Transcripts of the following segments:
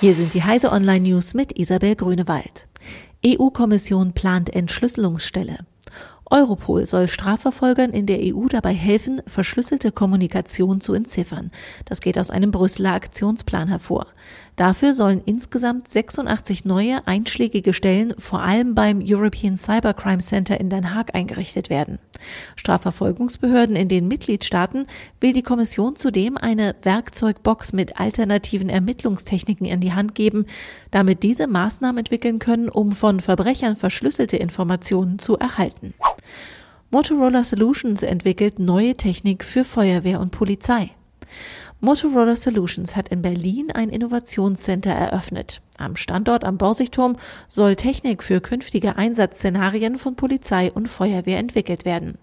Hier sind die Heise Online News mit Isabel Grünewald. EU-Kommission plant Entschlüsselungsstelle. Europol soll Strafverfolgern in der EU dabei helfen, verschlüsselte Kommunikation zu entziffern. Das geht aus einem Brüsseler Aktionsplan hervor. Dafür sollen insgesamt 86 neue einschlägige Stellen vor allem beim European Cybercrime Center in Den Haag eingerichtet werden. Strafverfolgungsbehörden in den Mitgliedstaaten will die Kommission zudem eine Werkzeugbox mit alternativen Ermittlungstechniken in die Hand geben, damit diese Maßnahmen entwickeln können, um von Verbrechern verschlüsselte Informationen zu erhalten. Motorola Solutions entwickelt neue Technik für Feuerwehr und Polizei. Motorola Solutions hat in Berlin ein Innovationscenter eröffnet. Am Standort am Borsigturm soll Technik für künftige Einsatzszenarien von Polizei und Feuerwehr entwickelt werden.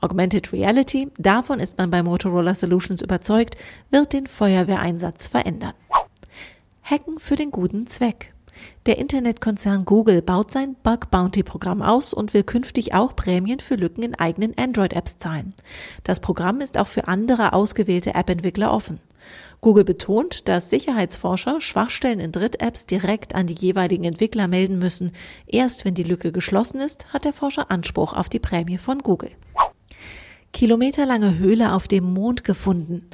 Augmented Reality, davon ist man bei Motorola Solutions überzeugt, wird den Feuerwehreinsatz verändern. Hacken für den guten Zweck. Der Internetkonzern Google baut sein Bug Bounty Programm aus und will künftig auch Prämien für Lücken in eigenen Android-Apps zahlen. Das Programm ist auch für andere ausgewählte App-Entwickler offen. Google betont, dass Sicherheitsforscher Schwachstellen in Dritt-Apps direkt an die jeweiligen Entwickler melden müssen. Erst wenn die Lücke geschlossen ist, hat der Forscher Anspruch auf die Prämie von Google kilometerlange Höhle auf dem Mond gefunden.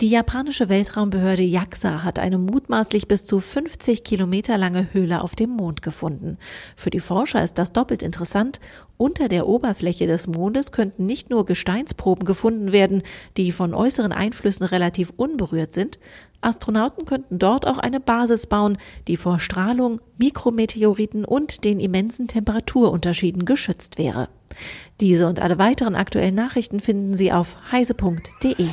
Die japanische Weltraumbehörde JAXA hat eine mutmaßlich bis zu 50 Kilometer lange Höhle auf dem Mond gefunden. Für die Forscher ist das doppelt interessant. Unter der Oberfläche des Mondes könnten nicht nur Gesteinsproben gefunden werden, die von äußeren Einflüssen relativ unberührt sind. Astronauten könnten dort auch eine Basis bauen, die vor Strahlung, Mikrometeoriten und den immensen Temperaturunterschieden geschützt wäre. Diese und alle weiteren aktuellen Nachrichten finden Sie auf heise.de.